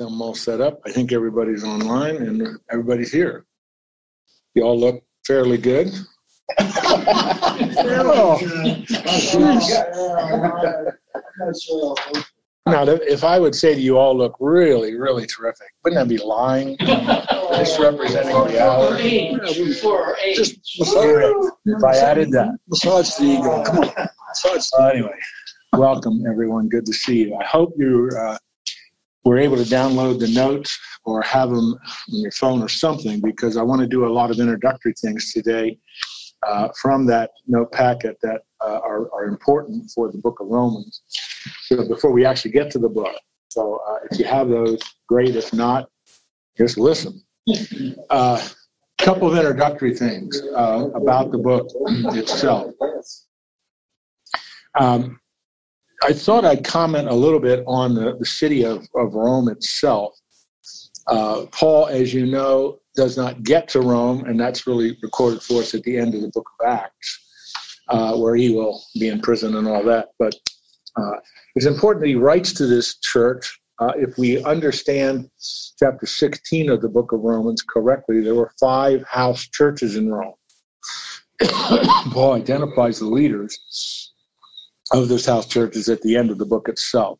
I'm all set up. I think everybody's online and everybody's here. You all look fairly good. oh, now, if I would say to you all look really, really terrific, wouldn't that be lying? Misrepresenting reality. Just massage. if I added that. Massage the ego. Come on. Massage uh, anyway, welcome everyone. Good to see you. I hope you uh, were able to download the notes or have them on your phone or something because I want to do a lot of introductory things today uh, from that note packet that uh, are, are important for the book of Romans. So before we actually get to the book. So uh, if you have those, great. If not, just listen. A uh, couple of introductory things uh, about the book itself. Um, I thought I'd comment a little bit on the, the city of, of Rome itself. Uh, Paul, as you know, does not get to Rome, and that's really recorded for us at the end of the book of Acts, uh, where he will be in prison and all that. But uh, it's important that he writes to this church. Uh, if we understand chapter 16 of the book of Romans correctly, there were five house churches in Rome. Paul identifies the leaders of those house churches at the end of the book itself.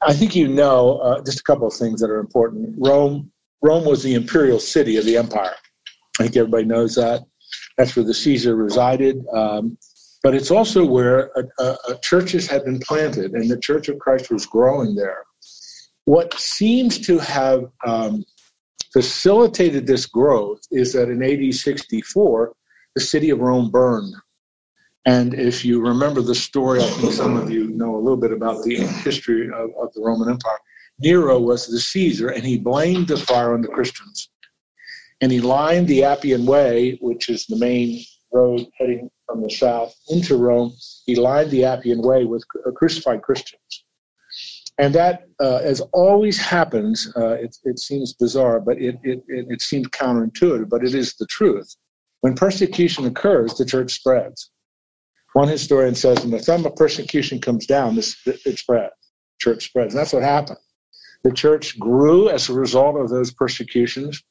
I think you know uh, just a couple of things that are important. Rome Rome was the imperial city of the empire. I think everybody knows that. That's where the Caesar resided. Um, but it's also where a, a, a churches had been planted, and the Church of Christ was growing there. What seems to have um, facilitated this growth is that in AD 64, the city of Rome burned. And if you remember the story, I think some of you know a little bit about the history of, of the Roman Empire. Nero was the Caesar, and he blamed the fire on the Christians. And he lined the Appian Way, which is the main road heading from the south into Rome. He lined the Appian Way with crucified Christians. And that, uh, as always happens, uh, it, it, seems bizarre, but it, it, it seems counterintuitive, but it is the truth. When persecution occurs, the church spreads. One historian says, when the thumb of persecution comes down, this, it spreads. Church spreads. And that's what happened. The church grew as a result of those persecutions,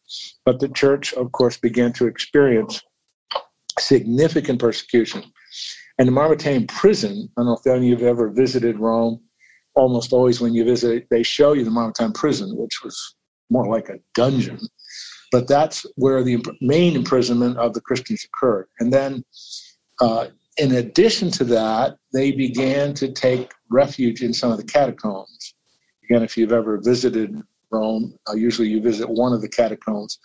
but the church, of course, began to experience significant persecution. And the Mamertine prison, I don't know if any of you have ever visited Rome, almost always when you visit, they show you the Mamertine prison, which was more like a dungeon. But that's where the main imprisonment of the Christians occurred. And then, uh, in addition to that, they began to take refuge in some of the catacombs. Again, if you've ever visited Rome, uh, usually you visit one of the catacombs,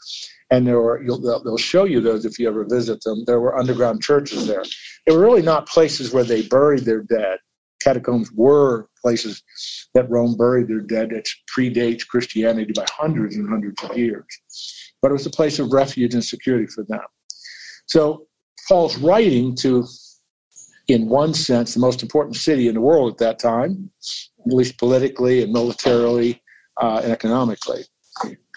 and there were they'll, they'll show you those if you ever visit them. There were underground churches there. They were really not places where they buried their dead. Catacombs were places that Rome buried their dead. It predates Christianity by hundreds and hundreds of years, but it was a place of refuge and security for them. So Paul's writing to in one sense, the most important city in the world at that time, at least politically and militarily uh, and economically.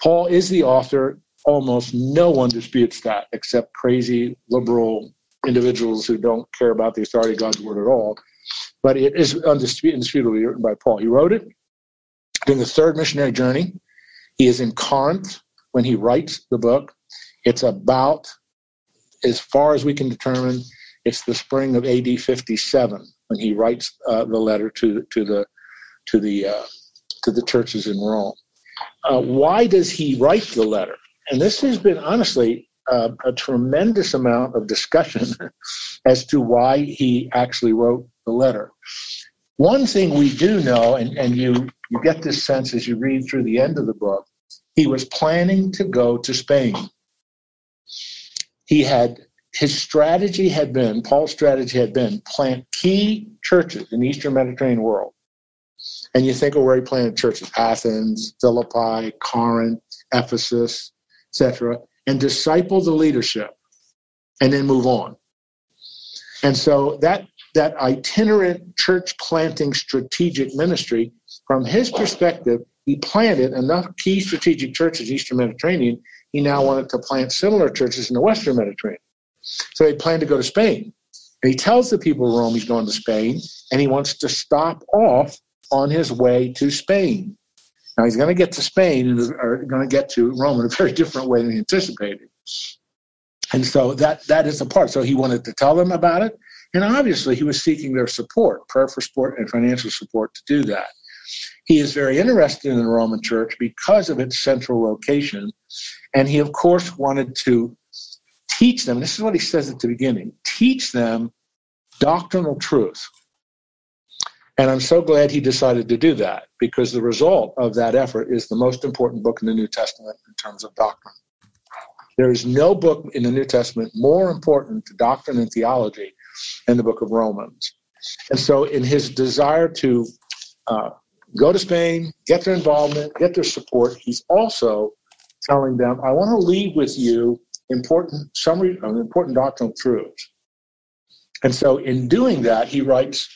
Paul is the author. Almost no one disputes that except crazy liberal individuals who don't care about the authority of God's word at all. But it is indisputably written by Paul. He wrote it during the third missionary journey. He is in Corinth when he writes the book. It's about, as far as we can determine, it's the spring of AD 57 when he writes uh, the letter to to the to the uh, to the churches in Rome. Uh, why does he write the letter? And this has been honestly uh, a tremendous amount of discussion as to why he actually wrote the letter. One thing we do know, and, and you, you get this sense as you read through the end of the book, he was planning to go to Spain. He had his strategy had been, Paul's strategy had been, plant key churches in the Eastern Mediterranean world. And you think of where he planted churches Athens, Philippi, Corinth, Ephesus, etc., and disciple the leadership and then move on. And so that that itinerant church planting strategic ministry, from his perspective, he planted enough key strategic churches in the Eastern Mediterranean. He now wanted to plant similar churches in the Western Mediterranean. So he planned to go to Spain. And he tells the people of Rome he's going to Spain and he wants to stop off on his way to Spain. Now he's going to get to Spain and are going to get to Rome in a very different way than he anticipated. And so that that is a part. So he wanted to tell them about it, and obviously he was seeking their support, prayer for support and financial support to do that. He is very interested in the Roman Church because of its central location, and he of course wanted to teach them. This is what he says at the beginning: teach them doctrinal truth. And I'm so glad he decided to do that because the result of that effort is the most important book in the New Testament in terms of doctrine. There is no book in the New Testament more important to doctrine and theology than the book of Romans. And so, in his desire to uh, go to Spain, get their involvement, get their support, he's also telling them, I want to leave with you important summary of important doctrinal truths. And so, in doing that, he writes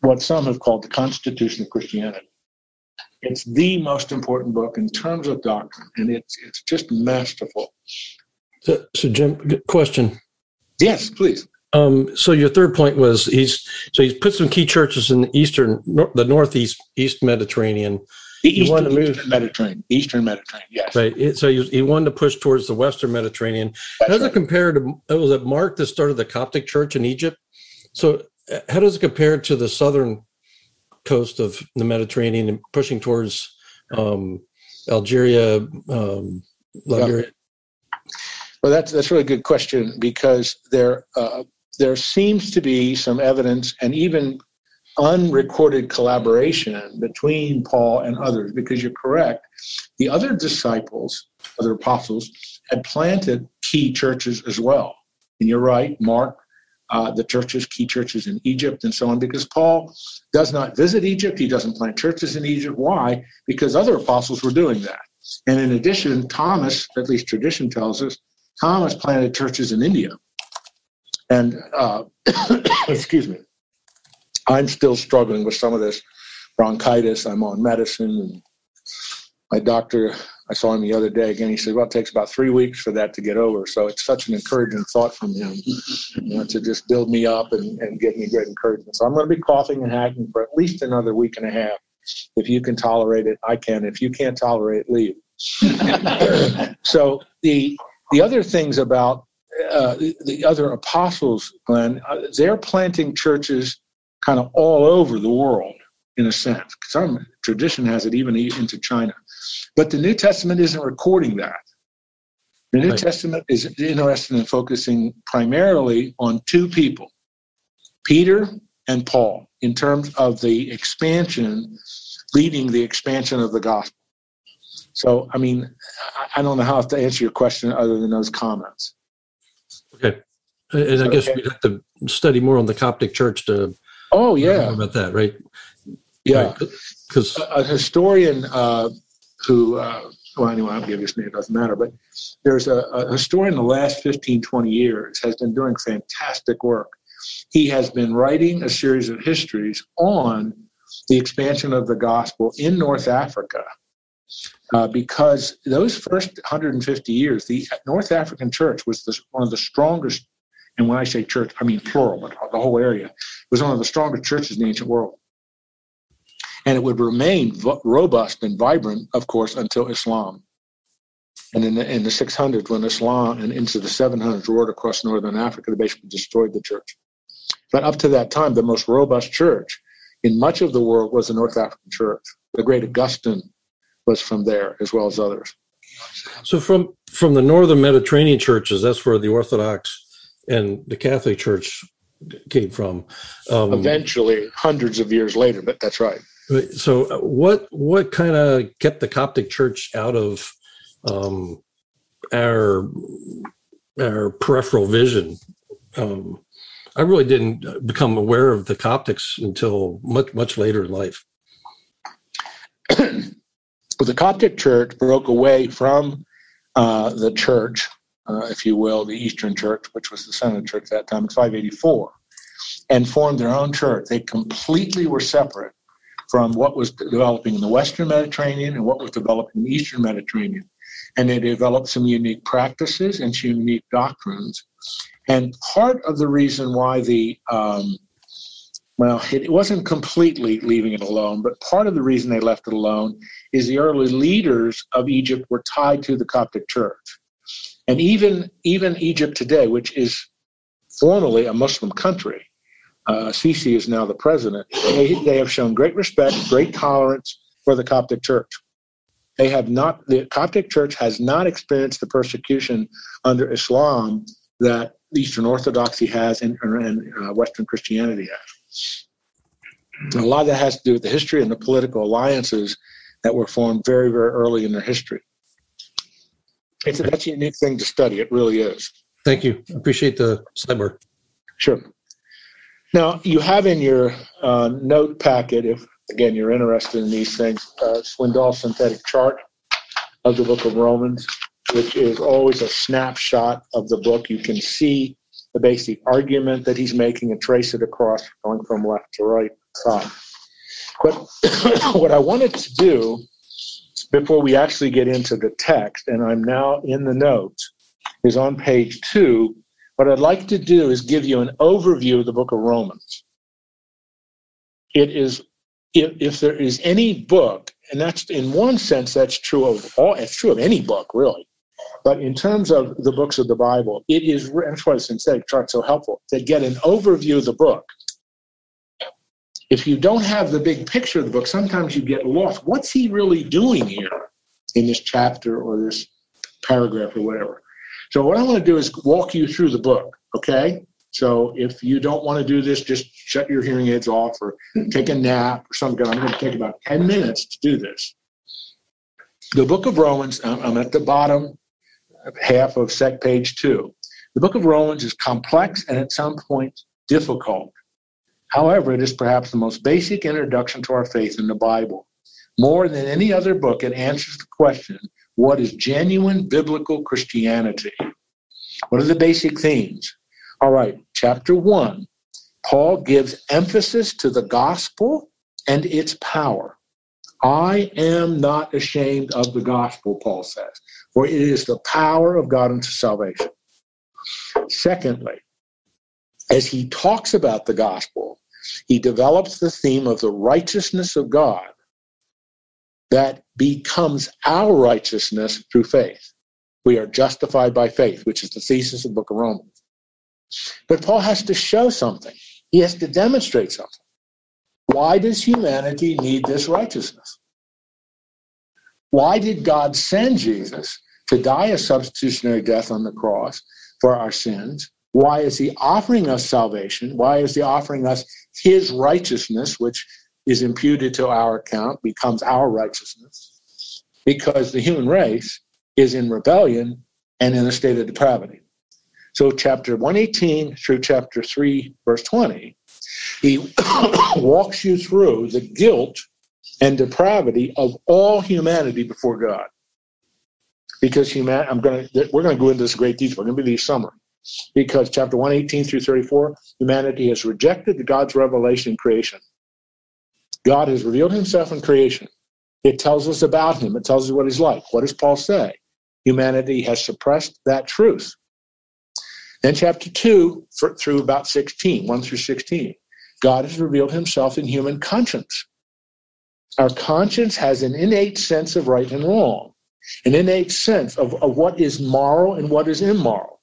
what some have called the Constitution of Christianity. It's the most important book in terms of doctrine, and it's it's just masterful. So, so Jim, question. Yes, please. Um, so your third point was he's so he's put some key churches in the eastern, the northeast, east Mediterranean. The eastern, to move, eastern Mediterranean, eastern Mediterranean, yes. Right. So he, he wanted to push towards the western Mediterranean. That's how does right. it compare to? it Was it Mark that started the Coptic Church in Egypt? So uh, how does it compare to the southern coast of the Mediterranean and pushing towards um, Algeria, um, Liberia? Well, that's that's a really good question because there uh, there seems to be some evidence and even unrecorded collaboration between Paul and others. Because you're correct, the other disciples, other apostles, had planted key churches as well. And you're right, Mark, uh, the churches, key churches in Egypt, and so on. Because Paul does not visit Egypt, he doesn't plant churches in Egypt. Why? Because other apostles were doing that. And in addition, Thomas, at least tradition tells us, Thomas planted churches in India. And, uh, excuse me, I'm still struggling with some of this bronchitis. I'm on medicine. My doctor, I saw him the other day again. He said, Well, it takes about three weeks for that to get over. So it's such an encouraging thought from him you know, to just build me up and, and give me great encouragement. So I'm going to be coughing and hacking for at least another week and a half. If you can tolerate it, I can. If you can't tolerate it, leave. so the the other things about uh, the, the, other apostles, Glenn, uh, they're planting churches kind of all over the world in a sense. Some tradition has it even into China. But the New Testament isn't recording that. The New right. Testament is interested in focusing primarily on two people, Peter and Paul, in terms of the expansion, leading the expansion of the gospel. So, I mean, I don't know how to answer your question other than those comments. Okay. And I guess okay? we'd have to study more on the Coptic Church to. Oh yeah, about that, right? Yeah, because right. a, a, historian uh, who, uh, well, anyway, I'll give his name. It doesn't matter. But there's a, a historian in the last 15, 20 years has been doing fantastic work. He has been writing a series of histories on the expansion of the gospel in North Africa uh, because those first 150 years, the North African church was the, one of the strongest, and when I say church, I mean plural, but the whole area was one of the strongest churches in the ancient world. And it would remain v- robust and vibrant, of course, until Islam. And in the, in the 600s, when Islam and into the 700s roared across northern Africa, they basically destroyed the church. But up to that time, the most robust church in much of the world was the North African church. The great Augustine was from there as well as others. So from from the northern Mediterranean churches, that's where the Orthodox and the Catholic Church came from. Um, Eventually, hundreds of years later, but that's right. So uh, what what kind of kept the Coptic Church out of um, our our peripheral vision? Um, I really didn't become aware of the Coptics until much much later in life. But the Coptic Church broke away from uh, the church, uh, if you will, the Eastern Church, which was the Synod Church at that time in 584, and formed their own church. They completely were separate from what was developing in the Western Mediterranean and what was developing in the Eastern Mediterranean. And they developed some unique practices and some unique doctrines. And part of the reason why the um, well, it wasn't completely leaving it alone, but part of the reason they left it alone is the early leaders of Egypt were tied to the Coptic Church. And even, even Egypt today, which is formally a Muslim country, uh, Sisi is now the president, they, they have shown great respect, great tolerance for the Coptic Church. They have not, the Coptic Church has not experienced the persecution under Islam that Eastern Orthodoxy has and, and uh, Western Christianity has. And a lot of that has to do with the history and the political alliances that were formed very, very early in their history. It's that's a unique thing to study. It really is. Thank you. Appreciate the sidebar. Sure. Now, you have in your uh, note packet, if again you're interested in these things, uh, Swindoll's synthetic chart of the book of Romans, which is always a snapshot of the book. You can see the basic argument that he's making and trace it across going from left to right side. But what I wanted to do before we actually get into the text, and I'm now in the notes, is on page two. What I'd like to do is give you an overview of the book of Romans. It is, if, if there is any book, and that's in one sense, that's true of all, it's true of any book, really. But in terms of the books of the Bible, it is, that's why the synthetic chart's so helpful, to get an overview of the book. If you don't have the big picture of the book, sometimes you get lost. What's he really doing here in this chapter or this paragraph or whatever? So what I want to do is walk you through the book, okay? So if you don't want to do this, just shut your hearing aids off or take a nap or something. I'm going to take about 10 minutes to do this. The book of Romans, I'm at the bottom half of sec page two. The book of Romans is complex and at some point difficult. However, it is perhaps the most basic introduction to our faith in the Bible. More than any other book, it answers the question what is genuine biblical Christianity? What are the basic themes? All right, chapter one, Paul gives emphasis to the gospel and its power. I am not ashamed of the gospel, Paul says, for it is the power of God unto salvation. Secondly, as he talks about the gospel, he develops the theme of the righteousness of God that becomes our righteousness through faith. We are justified by faith, which is the thesis of the book of Romans. But Paul has to show something. He has to demonstrate something. Why does humanity need this righteousness? Why did God send Jesus to die a substitutionary death on the cross for our sins? Why is he offering us salvation? Why is he offering us his righteousness, which is imputed to our account, becomes our righteousness? Because the human race is in rebellion and in a state of depravity. So, chapter 118 through chapter 3, verse 20, he walks you through the guilt and depravity of all humanity before God. Because human, I'm going to, we're going to go into this great detail. We're going to be the summer. Because chapter 118 through 34, humanity has rejected God's revelation in creation. God has revealed himself in creation. It tells us about him. It tells us what he's like. What does Paul say? Humanity has suppressed that truth. Then chapter 2 for, through about 16, 1 through 16. God has revealed himself in human conscience. Our conscience has an innate sense of right and wrong, an innate sense of, of what is moral and what is immoral.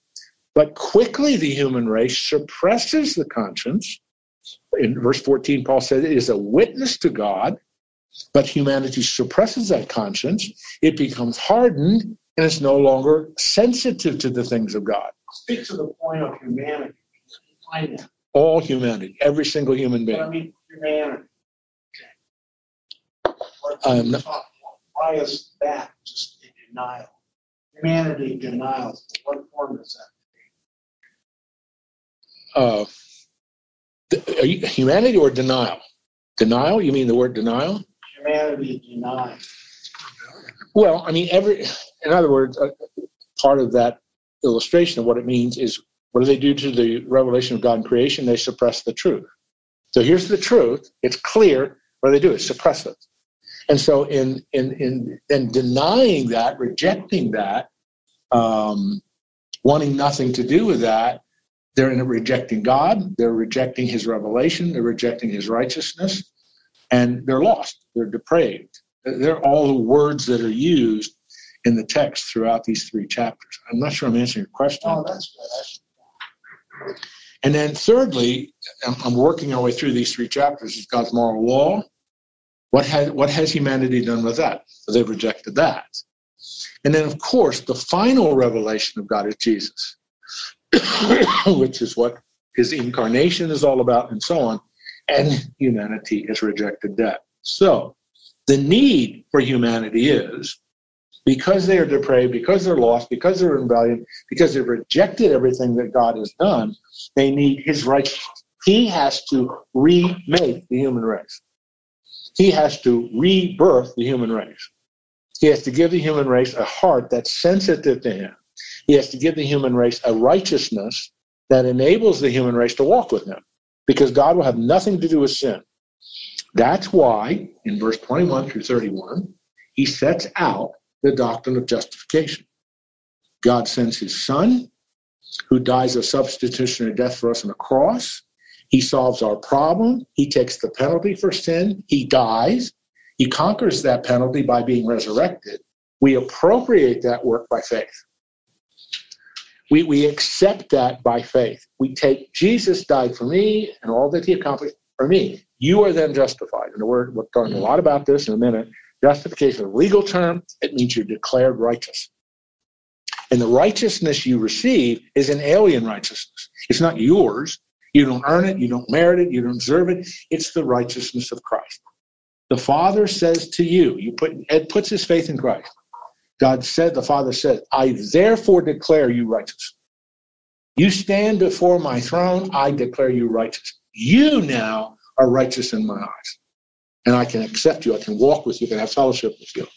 But quickly the human race suppresses the conscience. In verse 14, Paul said it is a witness to God, but humanity suppresses that conscience. It becomes hardened and it's no longer sensitive to the things of God. Speak to the point of humanity. All humanity, every single human But I being. mean, humanity. I'm um, Why is that just a denial? Humanity denials, what form is that? Uh, you- humanity or denial? Denial? You mean the word denial? Humanity denies. Well, I mean, every, in other words, uh, part of that illustration of what it means is what do they do to the revelation of God in creation? They suppress the truth. So here's the truth. It's clear. What do they do? Is suppress it. And so in in in in denying that, rejecting that, um, wanting nothing to do with that, they're rejecting God, they're rejecting his revelation, they're rejecting his righteousness, and they're lost, they're depraved. They're all the words that are used in the text throughout these three chapters. I'm not sure I'm answering your question. Oh, that's good. And then thirdly, I'm, working our way through these three chapters is God's moral law. What has what has humanity done with that? They've rejected that. And then of course the final revelation of God is Jesus, which is what his incarnation is all about, and so on. And humanity has rejected that. So the need for humanity is because they are depraved, because they're lost, because they're rebellion, because they've rejected everything that God has done, they need his righteousness. He has to remake the human race. He has to rebirth the human race. He has to give the human race a heart that's sensitive to him. He has to give the human race a righteousness that enables the human race to walk with him because God will have nothing to do with sin. That's why in verse 21 through 31, he sets out the doctrine of justification. God sends his son, who dies a substitutionary death for us on the cross. He solves our problem. He takes the penalty for sin. He dies. He conquers that penalty by being resurrected. We appropriate that work by faith. We, we accept that by faith. We take Jesus died for me and all that he accomplished for me. You are then justified. And the word, we're talking a mm. lot about this in a minute. Justification is a legal term, it means you're declared righteous. And the righteousness you receive is an alien righteousness. It's not yours. You don't earn it, you don't merit it, you don't deserve it. It's the righteousness of Christ. The Father says to you, you put Ed puts his faith in Christ. God said, the Father said, I therefore declare you righteous. You stand before my throne, I declare you righteous. You now are righteous in my eyes and I can accept you. I can walk with you. I can have fellowship with you.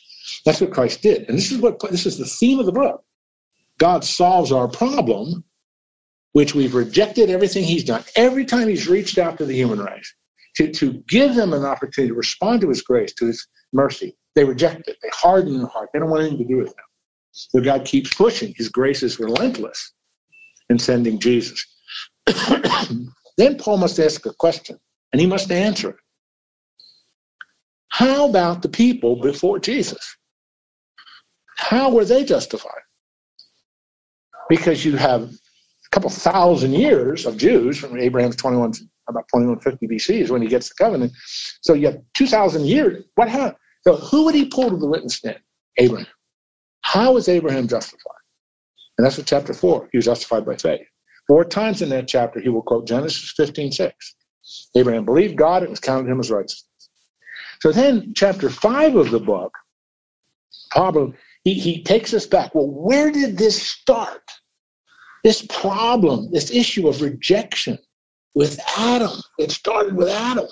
That's what Christ did. And this is what this is the theme of the book. God solves our problem, which we've rejected everything he's done. Every time he's reached out to the human race to, to give them an opportunity to respond to his grace, to his mercy, they reject it. They harden their heart. They don't want anything to do with him. So God keeps pushing. His grace is relentless in sending Jesus. then Paul must ask a question, and he must answer it. How about the people before Jesus? How were they justified? Because you have a couple thousand years of Jews from Abraham's 21, about 2150 BC is when he gets the covenant. So you have 2,000 years. What happened? So who would he pull to the witness stand? Abraham. How was Abraham justified? And that's what chapter 4. He was justified by faith. Four times in that chapter, he will quote Genesis 15 6. Abraham believed God, it was counted him as righteous. So then, chapter five of the book, problem, he, he takes us back. Well, where did this start? This problem, this issue of rejection with Adam. It started with Adam.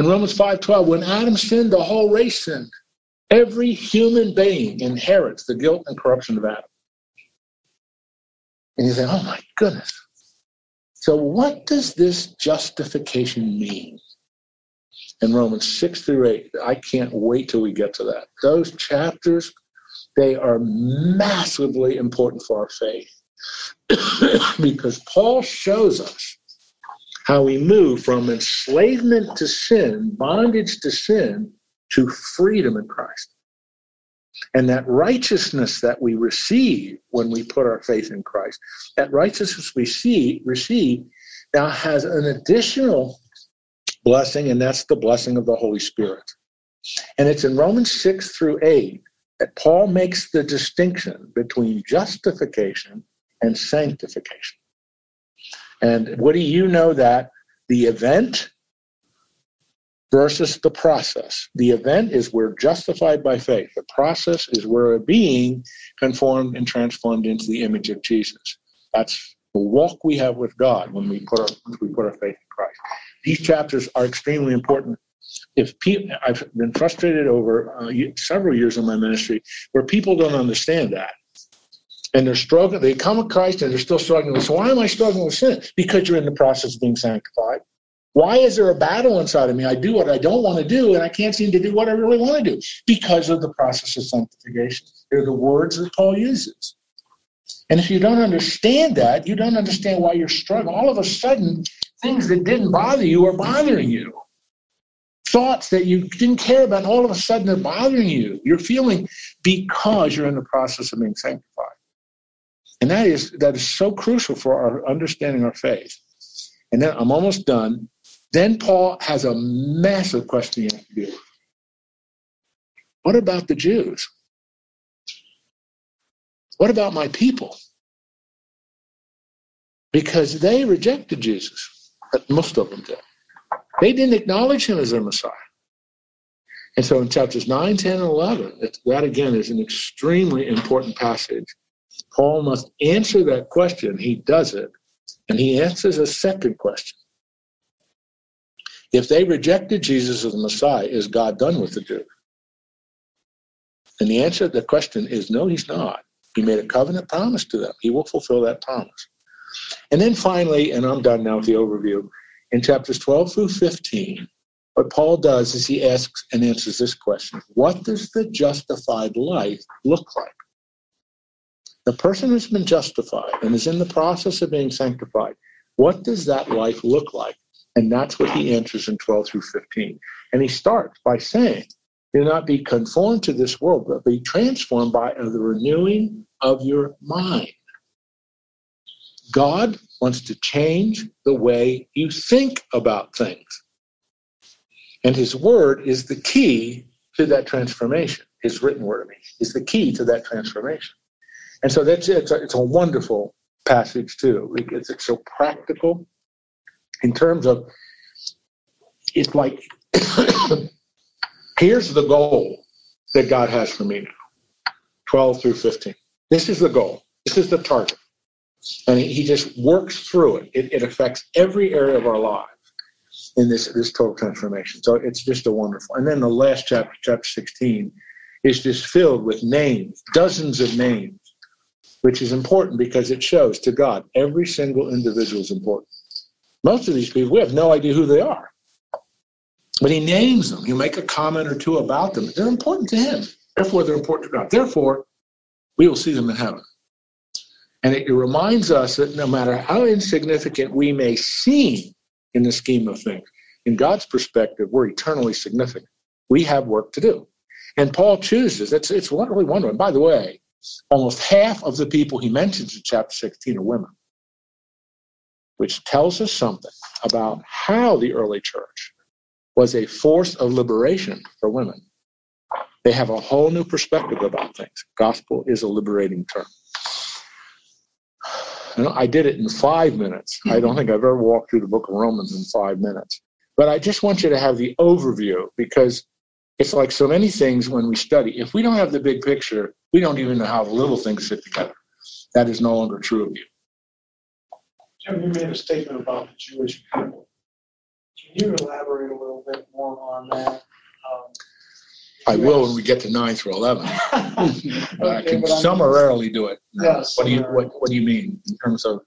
In Romans 5:12, when Adam sinned, the whole race sinned. Every human being inherits the guilt and corruption of Adam. And you say, oh my goodness. So, what does this justification mean? in Romans 6 through 8. I can't wait till we get to that. Those chapters, they are massively important for our faith because Paul shows us how we move from enslavement to sin, bondage to sin, to freedom in Christ. And that righteousness that we receive when we put our faith in Christ, that righteousness we see, receive now has an additional blessing, and that's the blessing of the Holy Spirit. And it's in Romans 6 through 8 that Paul makes the distinction between justification and sanctification. And what do you know that the event versus the process? The event is we're justified by faith. The process is we're being conformed and transformed into the image of Jesus. That's the walk we have with God when we put our we put our faith in Christ these chapters are extremely important. If people, I've been frustrated over uh, several years in my ministry where people don't understand that. And they're struggling, they come with Christ and they're still struggling so why am I struggling with sin? Because you're in the process of being sanctified. Why is there a battle inside of me? I do what I don't want to do, and I can't seem to do what I really want to do because of the process of sanctification. They're the words that Paul uses. And if you don't understand that, you don't understand why you're struggling. All of a sudden, things that didn't bother you are bothering you. Thoughts that you didn't care about, all of a sudden they're bothering you. You're feeling because you're in the process of being sanctified. And that is that is so crucial for our understanding our faith. And then I'm almost done. Then Paul has a massive question to. What about the Jews? What about my people? Because they rejected Jesus, most of them did. They didn't acknowledge him as their Messiah. And so in chapters 9, 10, and 11, that again is an extremely important passage. Paul must answer that question. He does it. And he answers a second question. If they rejected Jesus as the Messiah, is God done with the Jews? And the answer to the question is no, he's not. He made a covenant promise to them. He will fulfill that promise. And then finally, and I'm done now with the overview, in chapters 12 through 15, what Paul does is he asks and answers this question What does the justified life look like? The person who's been justified and is in the process of being sanctified, what does that life look like? And that's what he answers in 12 through 15. And he starts by saying, Do not be conformed to this world, but be transformed by the renewing of your mind. God wants to change the way you think about things. And his word is the key to that transformation. His written word, I mean, is the key to that transformation. And so that's it's a, it's a wonderful passage too. It's, it's so practical in terms of it's like here's the goal that God has for me now, 12 through 15. This is the goal. This is the target. And he just works through it. It, it affects every area of our lives in this, this total transformation. So it's just a wonderful. And then the last chapter, chapter 16, is just filled with names, dozens of names, which is important because it shows to God every single individual is important. Most of these people, we have no idea who they are. But he names them. He'll make a comment or two about them. They're important to him. Therefore, they're important to God. Therefore, we will see them in heaven. And it reminds us that no matter how insignificant we may seem in the scheme of things, in God's perspective, we're eternally significant. We have work to do. And Paul chooses, it's, it's really wonderful. By the way, almost half of the people he mentions in chapter 16 are women, which tells us something about how the early church was a force of liberation for women. They have a whole new perspective about things. Gospel is a liberating term. I did it in five minutes. I don't think I've ever walked through the book of Romans in five minutes. But I just want you to have the overview because it's like so many things when we study. If we don't have the big picture, we don't even know how the little things fit together. That is no longer true of you. Jim, you made a statement about the Jewish people. Can you elaborate a little bit more on that? Um, I will when we get to nine through eleven. I can summarily do it. Yes. What do you, what, what do you mean in terms of,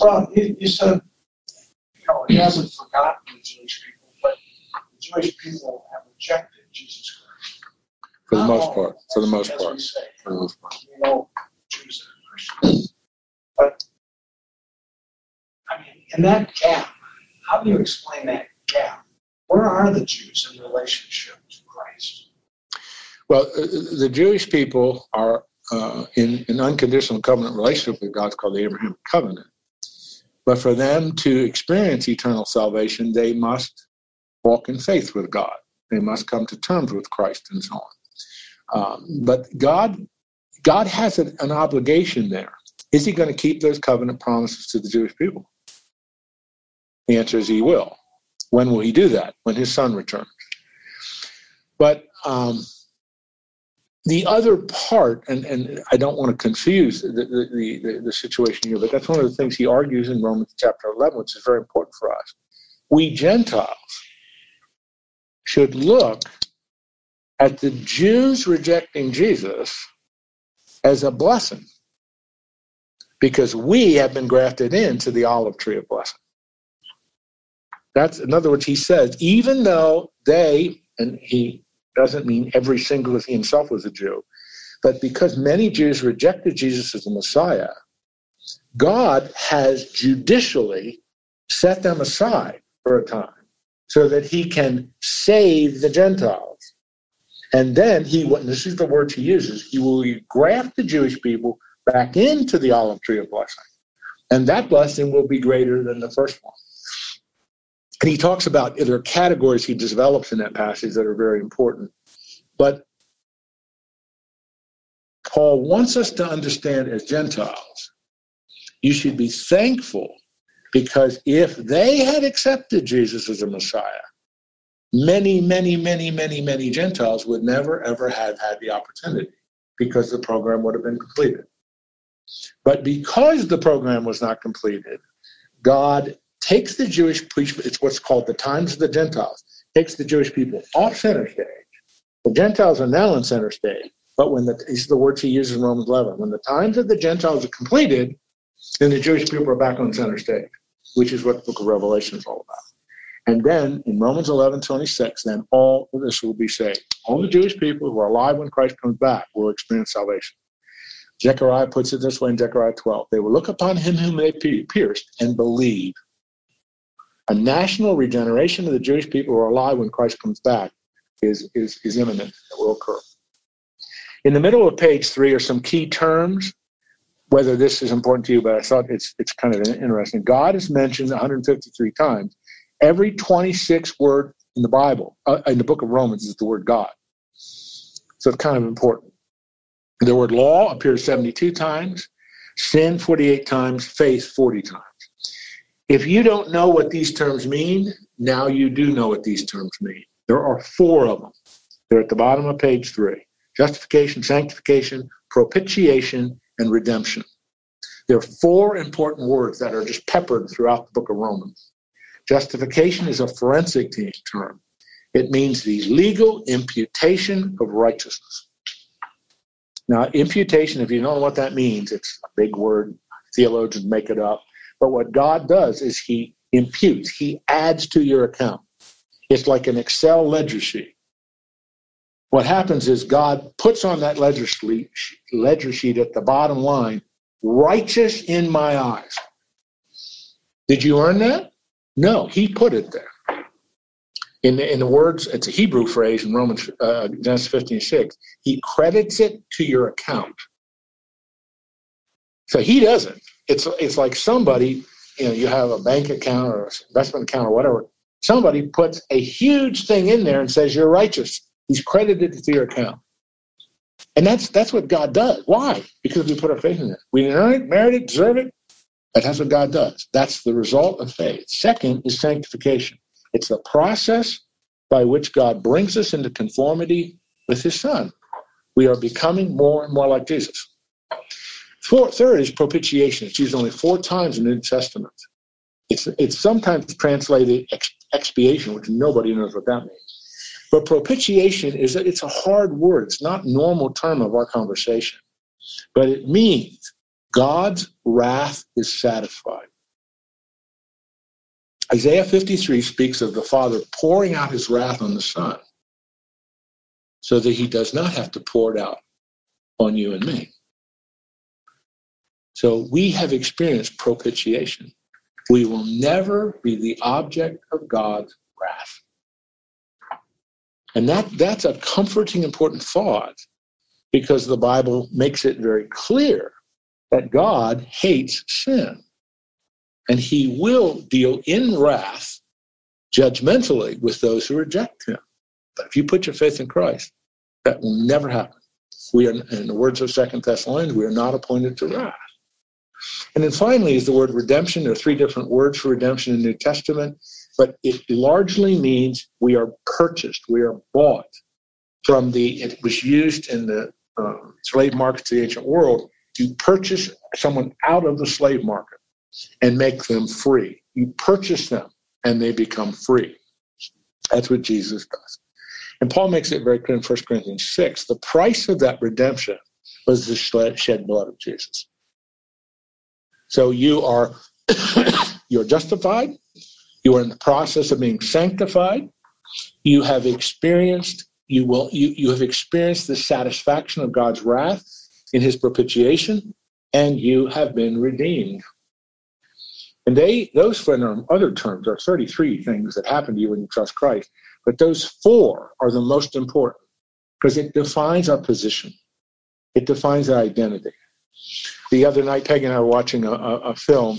Well, you, you said, you know, he hasn't forgotten the Jewish people, but the Jewish people have rejected Jesus Christ. for the Not most all, part, for the most part, for the most part? You know, Jews and Christians. But, I mean, in that gap, how do you explain that gap? Where are the Jews in relationship to Christ? Well, uh, the Jewish people are uh, in an unconditional covenant relationship with God, it's called the Abraham covenant. But for them to experience eternal salvation, they must walk in faith with God. They must come to terms with Christ and so on. Um, but God, God has an, an obligation there. Is He going to keep those covenant promises to the Jewish people? The answer is He will. When will He do that? When His Son returns. But um, the other part, and, and I don't want to confuse the, the, the, the situation here, but that's one of the things he argues in Romans chapter 11, which is very important for us. We Gentiles should look at the Jews rejecting Jesus as a blessing because we have been grafted into the olive tree of blessing. That's, in other words, he says, even though they, and he doesn't mean every single, he himself was a Jew, but because many Jews rejected Jesus as the Messiah, God has judicially set them aside for a time so that he can save the Gentiles. And then he, this is the words he uses, he will graft the Jewish people back into the olive tree of blessing. And that blessing will be greater than the first one. And he talks about there are categories he develops in that passage that are very important. But Paul wants us to understand as Gentiles, you should be thankful because if they had accepted Jesus as a Messiah, many, many, many, many, many Gentiles would never, ever have had the opportunity because the program would have been completed. But because the program was not completed, God takes the Jewish people, it's what's called the times of the Gentiles, takes the Jewish people off center stage. The Gentiles are now in center stage. But when the, these are the words he uses in Romans 11, when the times of the Gentiles are completed, then the Jewish people are back on center stage, which is what the book of Revelation is all about. And then in Romans 11, 26, then all Israel will be saved. All the Jewish people who are alive when Christ comes back will experience salvation. Zechariah puts it this way in Zechariah 12 they will look upon him whom they pierced and believe. A national regeneration of the Jewish people who are alive when Christ comes back is, is, is imminent. It will occur. In the middle of page three are some key terms, whether this is important to you, but I thought it's, it's kind of interesting. God is mentioned 153 times. Every 26 word in the Bible, uh, in the book of Romans, is the word God. So it's kind of important. The word law appears 72 times, sin 48 times, faith 40 times. If you don't know what these terms mean, now you do know what these terms mean. There are four of them. They're at the bottom of page three justification, sanctification, propitiation, and redemption. There are four important words that are just peppered throughout the book of Romans. Justification is a forensic term. It means the legal imputation of righteousness. Now, imputation, if you don't know what that means, it's a big word. Theologians make it up. But what God does is He imputes, He adds to your account. It's like an Excel ledger sheet. What happens is God puts on that ledger sheet, ledger sheet at the bottom line, righteous in my eyes. Did you earn that? No, He put it there. In the, in the words, it's a Hebrew phrase in Romans uh, Genesis 15 6. He credits it to your account. So he doesn't. It's it's like somebody, you know, you have a bank account or an investment account or whatever. Somebody puts a huge thing in there and says you're righteous. He's credited to your account. And that's that's what God does. Why? Because we put our faith in it. We didn't earn it, merit it, deserve it. But that's what God does. That's the result of faith. Second is sanctification. It's the process by which God brings us into conformity with his son. We are becoming more and more like Jesus. Four, third is propitiation. It's used only four times in the New Testament. It's, it's sometimes translated expiation, which nobody knows what that means. But propitiation is it's a hard word. It's not normal term of our conversation. But it means God's wrath is satisfied. Isaiah 53 speaks of the Father pouring out his wrath on the Son so that he does not have to pour it out on you and me. So we have experienced propitiation. We will never be the object of God's wrath. And that, that's a comforting, important thought because the Bible makes it very clear that God hates sin and he will deal in wrath judgmentally with those who reject him. But if you put your faith in Christ, that will never happen. We are, in the words of Second Thessalonians, we are not appointed to wrath. And then finally is the word redemption. There are three different words for redemption in the New Testament, but it largely means we are purchased, we are bought from the, it was used in the uh, slave markets of the ancient world to purchase someone out of the slave market and make them free. You purchase them and they become free. That's what Jesus does. And Paul makes it very clear in 1 Corinthians 6 the price of that redemption was the shed blood of Jesus. So you are you're justified, you are in the process of being sanctified, you have experienced you will you, you have experienced the satisfaction of God's wrath in his propitiation and you have been redeemed. And they, those other terms are 33 things that happen to you when you trust Christ. But those four are the most important because it defines our position. It defines our identity. The other night, Peggy and I were watching a, a, a film.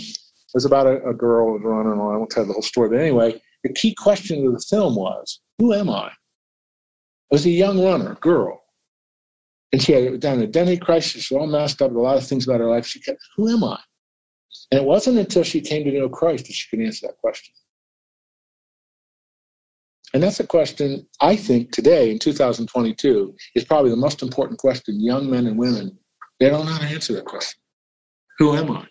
It was about a, a girl running on. I won't tell the whole story, but anyway, the key question of the film was, "Who am I?" It was a young runner, girl, and she had an identity crisis. She was all messed up with a lot of things about her life. She kept, "Who am I?" And it wasn't until she came to know Christ that she could answer that question. And that's a question I think today in 2022 is probably the most important question young men and women they don't know how to answer that question. Who am I?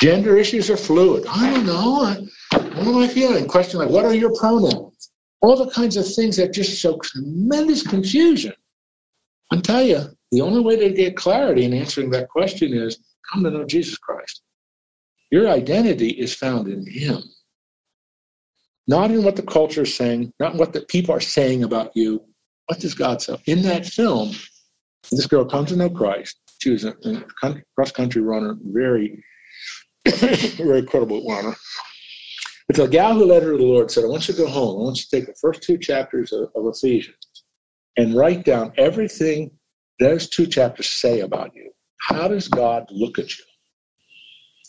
Gender issues are fluid. I don't know. What am I feeling? Question like, what are your pronouns? All the kinds of things that just show tremendous confusion. I tell you, the only way to get clarity in answering that question is come to know Jesus Christ. Your identity is found in Him, not in what the culture is saying, not what the people are saying about you. What does God say? In that film, this girl comes to know Christ. She was a, cross country runner, very, very credible runner. But the gal who led her to the Lord said, I want you to go home. I want you to take the first two chapters of, of Ephesians and write down everything those two chapters say about you. How does God look at you?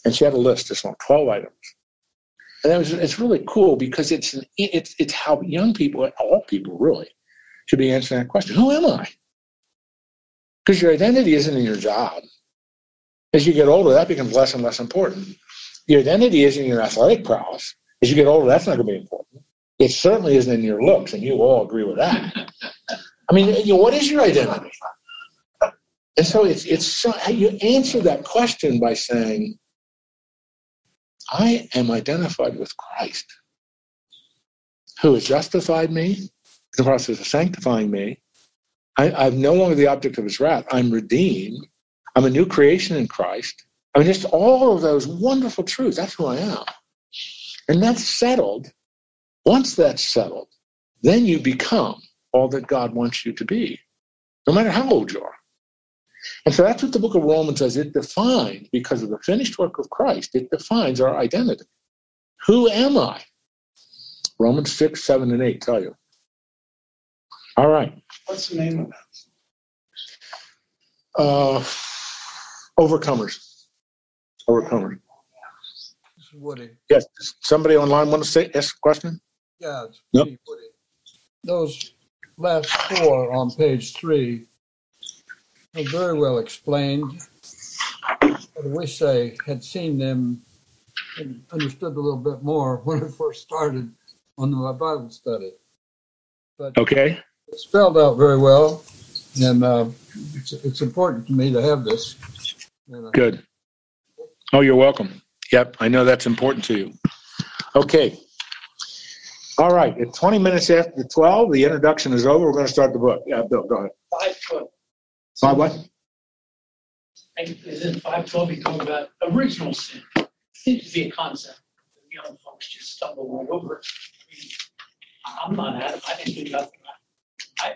And she had a list, this on 12 items. And that was, it's really cool because it's, an, it's, it's how young people, all people really, should be answering that question Who am I? Because your identity isn't in your job. As you get older, that becomes less and less important. Your identity isn't in your athletic prowess. As you get older, that's not going to be important. It certainly isn't in your looks, and you all agree with that. I mean, you know, what is your identity? And so it's it's so, you answer that question by saying, "I am identified with Christ, who has justified me, the process of sanctifying me, I, am no longer the object of his wrath. I'm redeemed. I'm a new creation in Christ. I mean, just all of those wonderful truths. That's who I am. And that's settled. Once that's settled, then you become all that God wants you to be, no matter how old you are. And so that's what the book of Romans says. It defines, because of the finished work of Christ, it defines our identity. Who am I? Romans 6, 7, and 8 tell you. All right. What's the name of that? Uh, overcomers. Overcomers. This is Woody. Yes. Somebody online want to say ask a question? Yeah, it's nope. Woody. Those last four on page three are very well explained. I wish I had seen them and understood a little bit more when I first started on my Bible study. But okay spelled out very well, and uh, it's, it's important to me to have this. Good. Oh, you're welcome. Yep, I know that's important to you. Okay. All right, at 20 minutes after 12, the introduction is over. We're going to start the book. Yeah, Bill, go ahead. Five twelve. Five what? Is in five twelve, you talk about original sin. Seems to be a concept that young folks just stumble all over. I mean, I'm not at it. I didn't do nothing I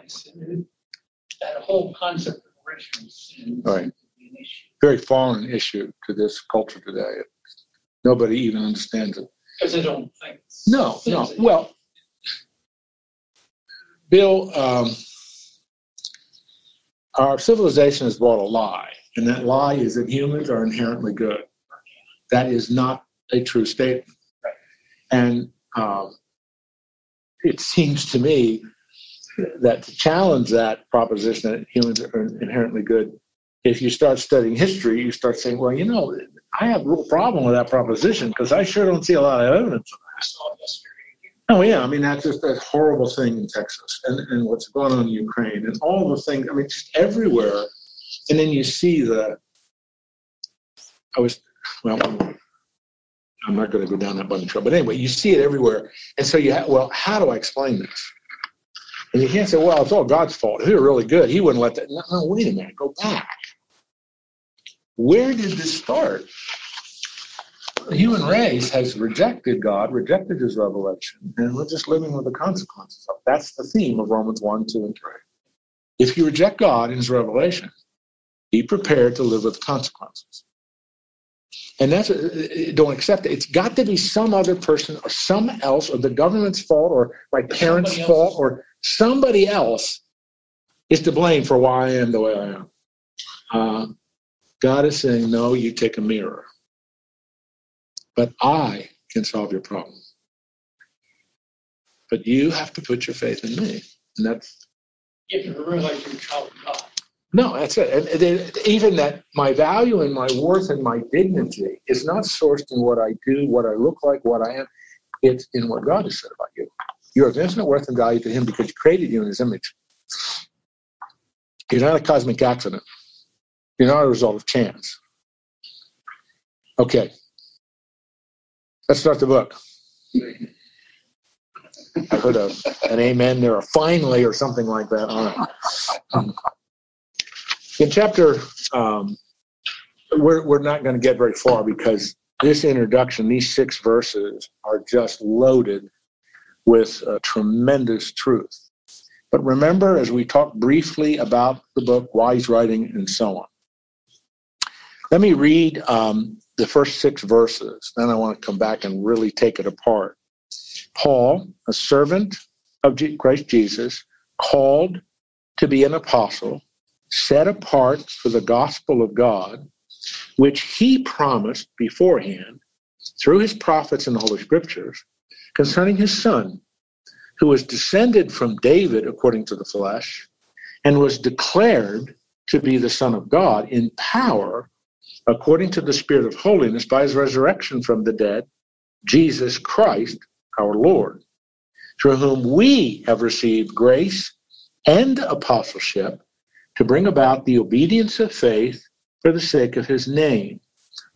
that whole concept of original sin right. Very foreign issue to this culture today. Nobody even understands it. Because they don't think. No, no. Well, Bill, um, our civilization has bought a lie, and that lie is that humans are inherently good. That is not a true statement. And um, it seems to me that to challenge that proposition that humans are inherently good, if you start studying history, you start saying, well, you know, I have a real problem with that proposition because I sure don't see a lot of evidence of that. Oh yeah, I mean that's just a horrible thing in Texas and, and what's going on in Ukraine and all the things. I mean, just everywhere. And then you see the. I was well. I'm not going to go down that bunny trail, but anyway, you see it everywhere, and so you have. Well, how do I explain this? And you can't say, well, it's all God's fault. He were really good, he wouldn't let that. No, no, wait a minute, go back. Where did this start? The human race has rejected God, rejected his revelation, and we're just living with the consequences of it. That's the theme of Romans 1, 2, and 3. If you reject God and his revelation, be prepared to live with consequences. And that's uh, don't accept it. It's got to be some other person or some else or the government's fault or my parents' Somebody fault else's. or somebody else is to blame for why I am the way I am. Uh, God is saying, no, you take a mirror. But I can solve your problem. But you have to put your faith in me. And that's If you realize you're a child of God. no, that's it. And, even that my value and my worth and my dignity is not sourced in what I do, what I look like, what I am. It's in what God has said about you. You're of infinite worth and value to Him because He created you in His image. You're not a cosmic accident. You're not a result of chance. Okay. Let's start the book. I heard a, an amen there, or finally, or something like that. All right. Um, in chapter, um, we're, we're not going to get very far because this introduction, these six verses, are just loaded with tremendous truth. But remember, as we talk briefly about the book, he's writing, and so on. Let me read um, the first six verses. Then I want to come back and really take it apart. Paul, a servant of Christ Jesus, called to be an apostle, set apart for the gospel of God, which he promised beforehand through his prophets in the Holy Scriptures concerning his son, who was descended from David according to the flesh, and was declared to be the Son of God in power according to the Spirit of holiness by his resurrection from the dead, Jesus Christ our Lord, through whom we have received grace and apostleship to bring about the obedience of faith for the sake of his name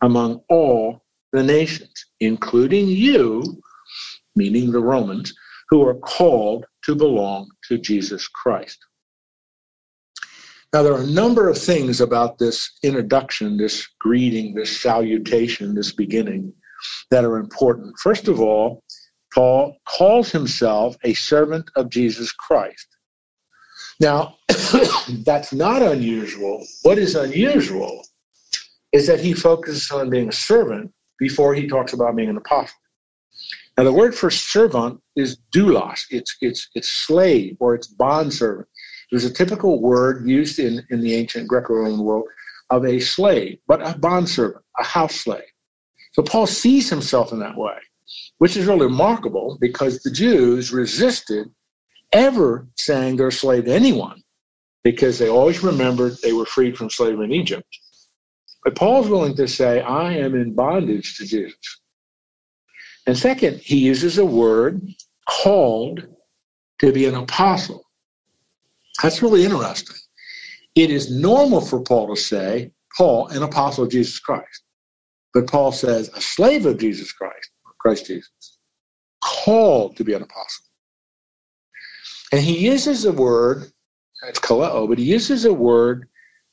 among all the nations, including you, meaning the Romans, who are called to belong to Jesus Christ. Now, there are a number of things about this introduction, this greeting, this salutation, this beginning that are important. First of all, Paul calls himself a servant of Jesus Christ. Now, that's not unusual. What is unusual is that he focuses on being a servant before he talks about being an apostle. Now, the word for servant is doulos. It's it's it's slave or it's bondservant. Was a typical word used in, in the ancient Greco-Roman world of a slave, but a bondservant, a house slave. So Paul sees himself in that way, which is really remarkable because the Jews resisted ever saying they're a slave to anyone because they always remembered they were freed from slavery in Egypt. But Paul's willing to say, I am in bondage to Jesus. And second, he uses a word called to be an apostle. That's really interesting. It is normal for Paul to say, Paul, an apostle of Jesus Christ. But Paul says, a slave of Jesus Christ, Christ Jesus, called to be an apostle. And he uses a word, it's kaleo, but he uses a word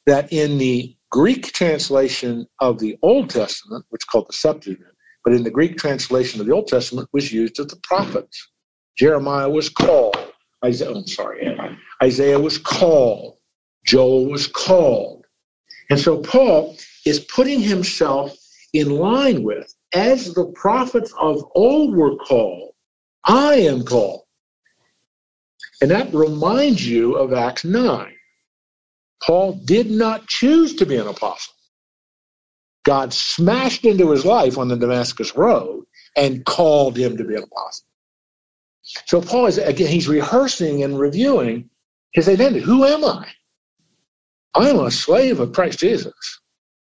that in the Greek translation of the Old Testament, which is called the Septuagint, but in the Greek translation of the Old Testament was used of the prophets. Jeremiah was called. Isaiah, I'm sorry, Isaiah was called. Joel was called. And so Paul is putting himself in line with, as the prophets of old were called, I am called. And that reminds you of Acts 9. Paul did not choose to be an apostle. God smashed into his life on the Damascus Road and called him to be an apostle. So Paul is again, he's rehearsing and reviewing his identity. Who am I? I'm a slave of Christ Jesus.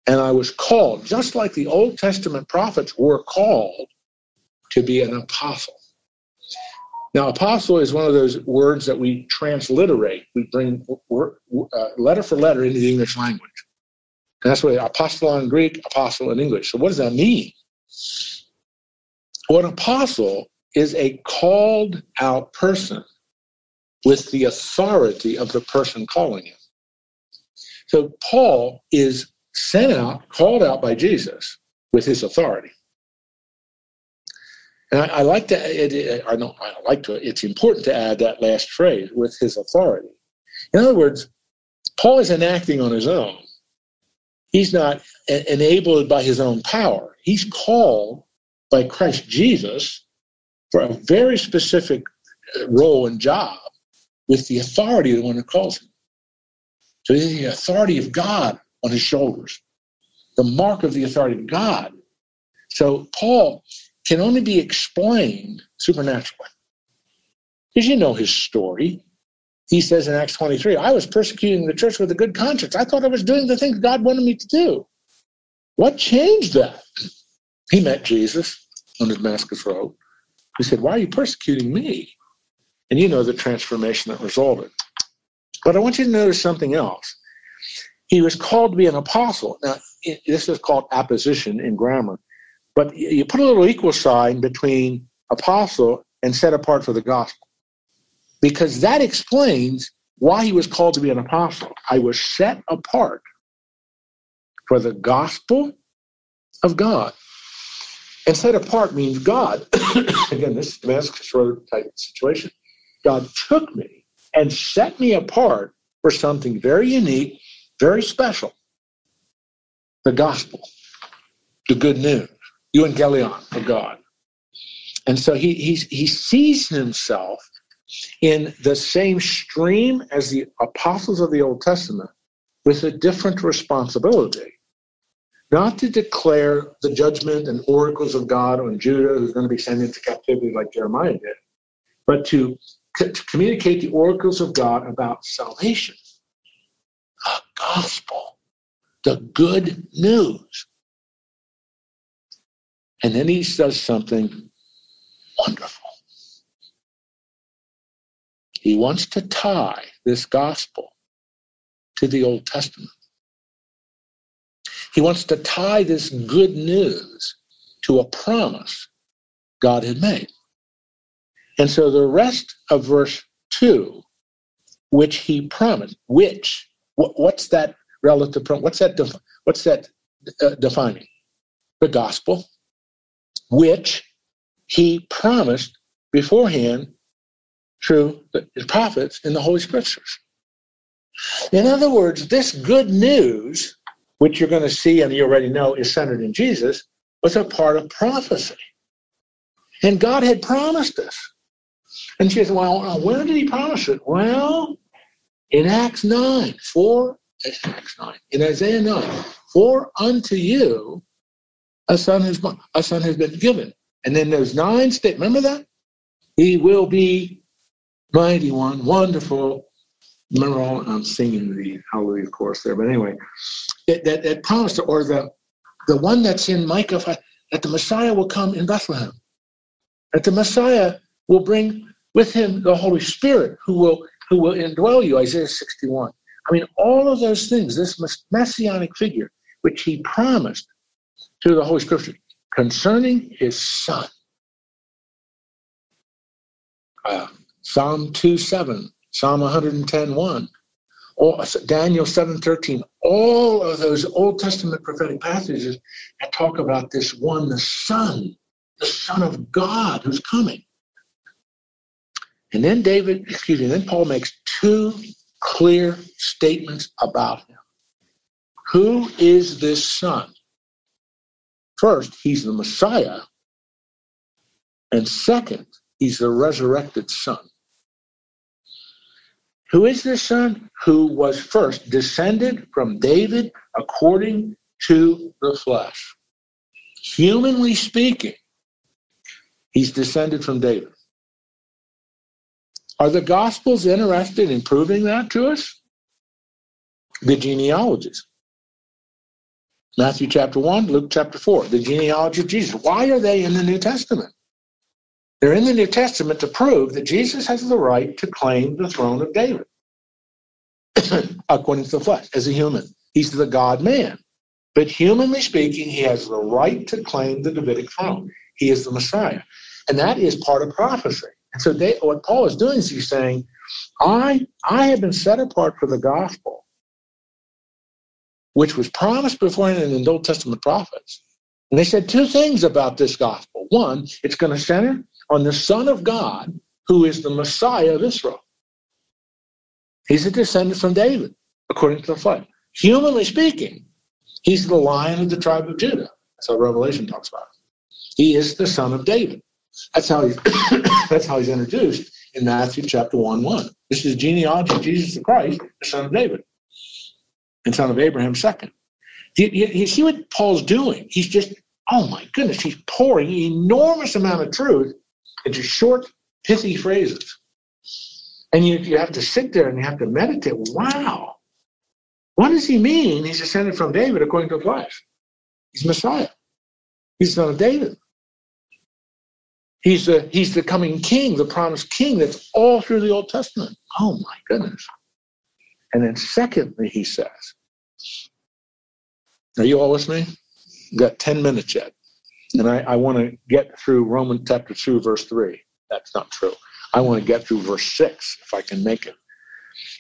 And I was called, just like the Old Testament prophets were called to be an apostle. Now, apostle is one of those words that we transliterate. We bring uh, letter for letter into the English language. And that's what apostle in Greek, apostle in English. So, what does that mean? Well, an apostle is a called out person with the authority of the person calling him. So, Paul is sent out, called out by Jesus with his authority. And I, I like to, it, it, I don't, I don't like to, it's important to add that last phrase with his authority. In other words, Paul isn't acting on his own. He's not enabled by his own power. He's called by Christ Jesus for a very specific uh, role and job with the authority of the one who calls him. So the authority of God on his shoulders, the mark of the authority of God. So Paul can only be explained supernaturally. Because you know his story. He says in Acts 23, I was persecuting the church with a good conscience. I thought I was doing the things God wanted me to do. What changed that? He met Jesus on the Damascus Road. He said, Why are you persecuting me? And you know the transformation that resulted. But I want you to notice something else. He was called to be an apostle. Now, this is called apposition in grammar. But you put a little equal sign between apostle and set apart for the gospel. Because that explains why he was called to be an apostle. I was set apart for the gospel of God. And set apart means God. Again, this is Damascus Road type situation. God took me and set me apart for something very unique, very special the gospel, the good news, evangelion of God. And so he, he, he sees himself in the same stream as the apostles of the Old Testament with a different responsibility. Not to declare the judgment and oracles of God on Judah, who's going to be sent into captivity like Jeremiah did, but to, to communicate the oracles of God about salvation, the gospel, the good news. And then he does something wonderful. He wants to tie this gospel to the Old Testament. He wants to tie this good news to a promise God had made. And so the rest of verse 2, which he promised, which, what, what's that relative, prom- what's that, def- what's that uh, defining? The gospel, which he promised beforehand through the prophets in the Holy Scriptures. In other words, this good news, which you're going to see and you already know is centered in Jesus, was a part of prophecy. And God had promised us. And she said, Well, uh, where did he promise it? Well, in Acts 9, for Acts 9, in Isaiah 9, for unto you a son has a son has been given. And then there's nine statements. Remember that? He will be mighty one, wonderful. Remember all I'm singing the Hallelujah chorus there, but anyway, that that, that promise or the the one that's in Micah 5, that the Messiah will come in Bethlehem. That the Messiah will bring with him the Holy Spirit who will who will indwell you, Isaiah 61. I mean, all of those things, this messianic figure, which he promised to the Holy Scripture concerning his son. Uh, Psalm 2 7, Psalm 110 1, all, Daniel 7 13, all of those Old Testament prophetic passages that talk about this one, the Son, the Son of God who's coming. And then David, excuse me, then Paul makes two clear statements about him. Who is this Son? First, he's the Messiah. And second, he's the resurrected Son. Who is this Son? Who was first descended from David according to the flesh. Humanly speaking, he's descended from David. Are the Gospels interested in proving that to us? The genealogies. Matthew chapter 1, Luke chapter 4, the genealogy of Jesus. Why are they in the New Testament? They're in the New Testament to prove that Jesus has the right to claim the throne of David according to the flesh, as a human. He's the God man. But humanly speaking, he has the right to claim the Davidic throne. He is the Messiah. And that is part of prophecy. And so they, what Paul is doing is he's saying, I, I have been set apart for the gospel, which was promised beforehand in the Old Testament prophets. And they said two things about this gospel. One, it's going to center on the Son of God, who is the Messiah of Israel. He's a descendant from David, according to the flesh. Humanly speaking, He's the lion of the tribe of Judah. That's how Revelation talks about it. He is the son of David. That's how he's that's how he's introduced in Matthew chapter 1 1. This is genealogy of Jesus the Christ, the son of David, and son of Abraham second. You, you, you see what Paul's doing? He's just, oh my goodness, he's pouring an enormous amount of truth into short, pithy phrases. And you, you have to sit there and you have to meditate. Wow. What does he mean? He's descended from David according to the flesh. He's Messiah. He's son of David. He's the he's the coming king, the promised king that's all through the Old Testament. Oh my goodness. And then secondly, he says, Are you all with me? We've got 10 minutes yet. And I, I want to get through Romans chapter 2, verse 3. That's not true. I want to get through verse 6 if I can make it.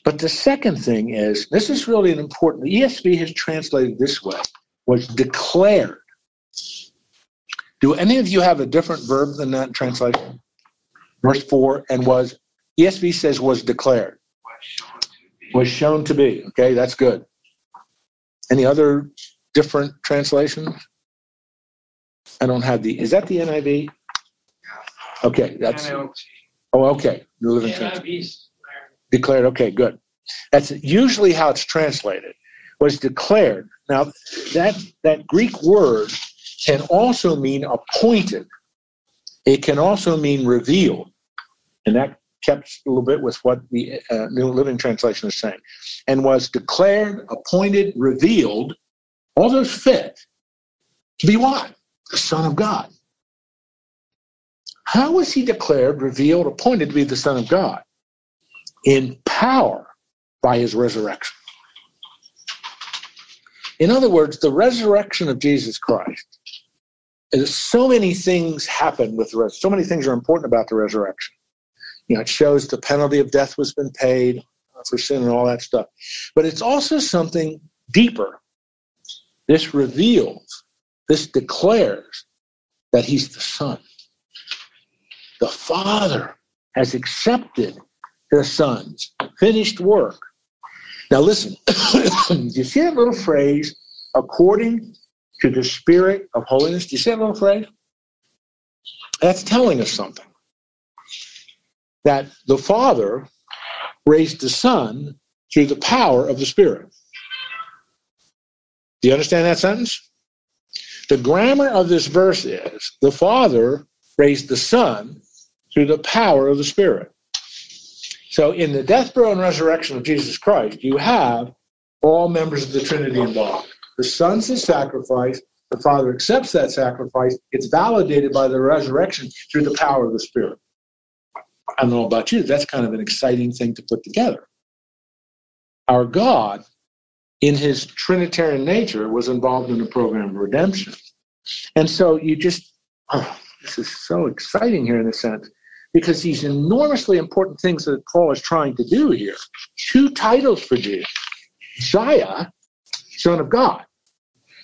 But the second thing is this is really an important the ESV has translated this way was declared do any of you have a different verb than that translation? Verse 4 and was, ESV says was declared. Was shown to be. Okay, that's good. Any other different translations? I don't have the, is that the NIV? Okay, that's, oh, okay. New Living Translation. Declared, okay, good. That's usually how it's translated. Was declared. Now, that, that Greek word can also mean appointed. It can also mean revealed. And that kept a little bit with what the uh, New Living Translation is saying. And was declared, appointed, revealed, all those fit to be what? The Son of God. How was he declared, revealed, appointed to be the Son of God? In power by his resurrection. In other words, the resurrection of Jesus Christ so many things happen with the res- so many things are important about the resurrection. You know, it shows the penalty of death was been paid for sin and all that stuff. But it's also something deeper. This reveals, this declares that he's the Son. The Father has accepted the Son's finished work. Now listen, do you see that little phrase, according to the spirit of holiness. Do you see that little phrase? That's telling us something. That the Father raised the Son through the power of the Spirit. Do you understand that sentence? The grammar of this verse is the Father raised the Son through the power of the Spirit. So in the death, burial, and resurrection of Jesus Christ, you have all members of the Trinity involved. The Son's the sacrifice. The Father accepts that sacrifice. It's validated by the resurrection through the power of the Spirit. I don't know about you. That's kind of an exciting thing to put together. Our God, in his Trinitarian nature, was involved in the program of redemption. And so you just, oh, this is so exciting here in a sense, because these enormously important things that Paul is trying to do here. Two titles for Jesus Messiah Son of God.